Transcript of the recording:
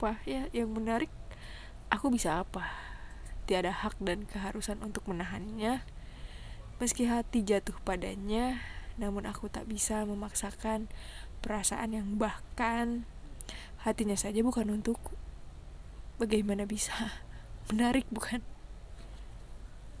apa? Ya yang menarik aku bisa apa? Tiada hak dan keharusan untuk menahannya. Meski hati jatuh padanya namun aku tak bisa memaksakan perasaan yang bahkan hatinya saja bukan untuk bagaimana bisa? Menarik bukan?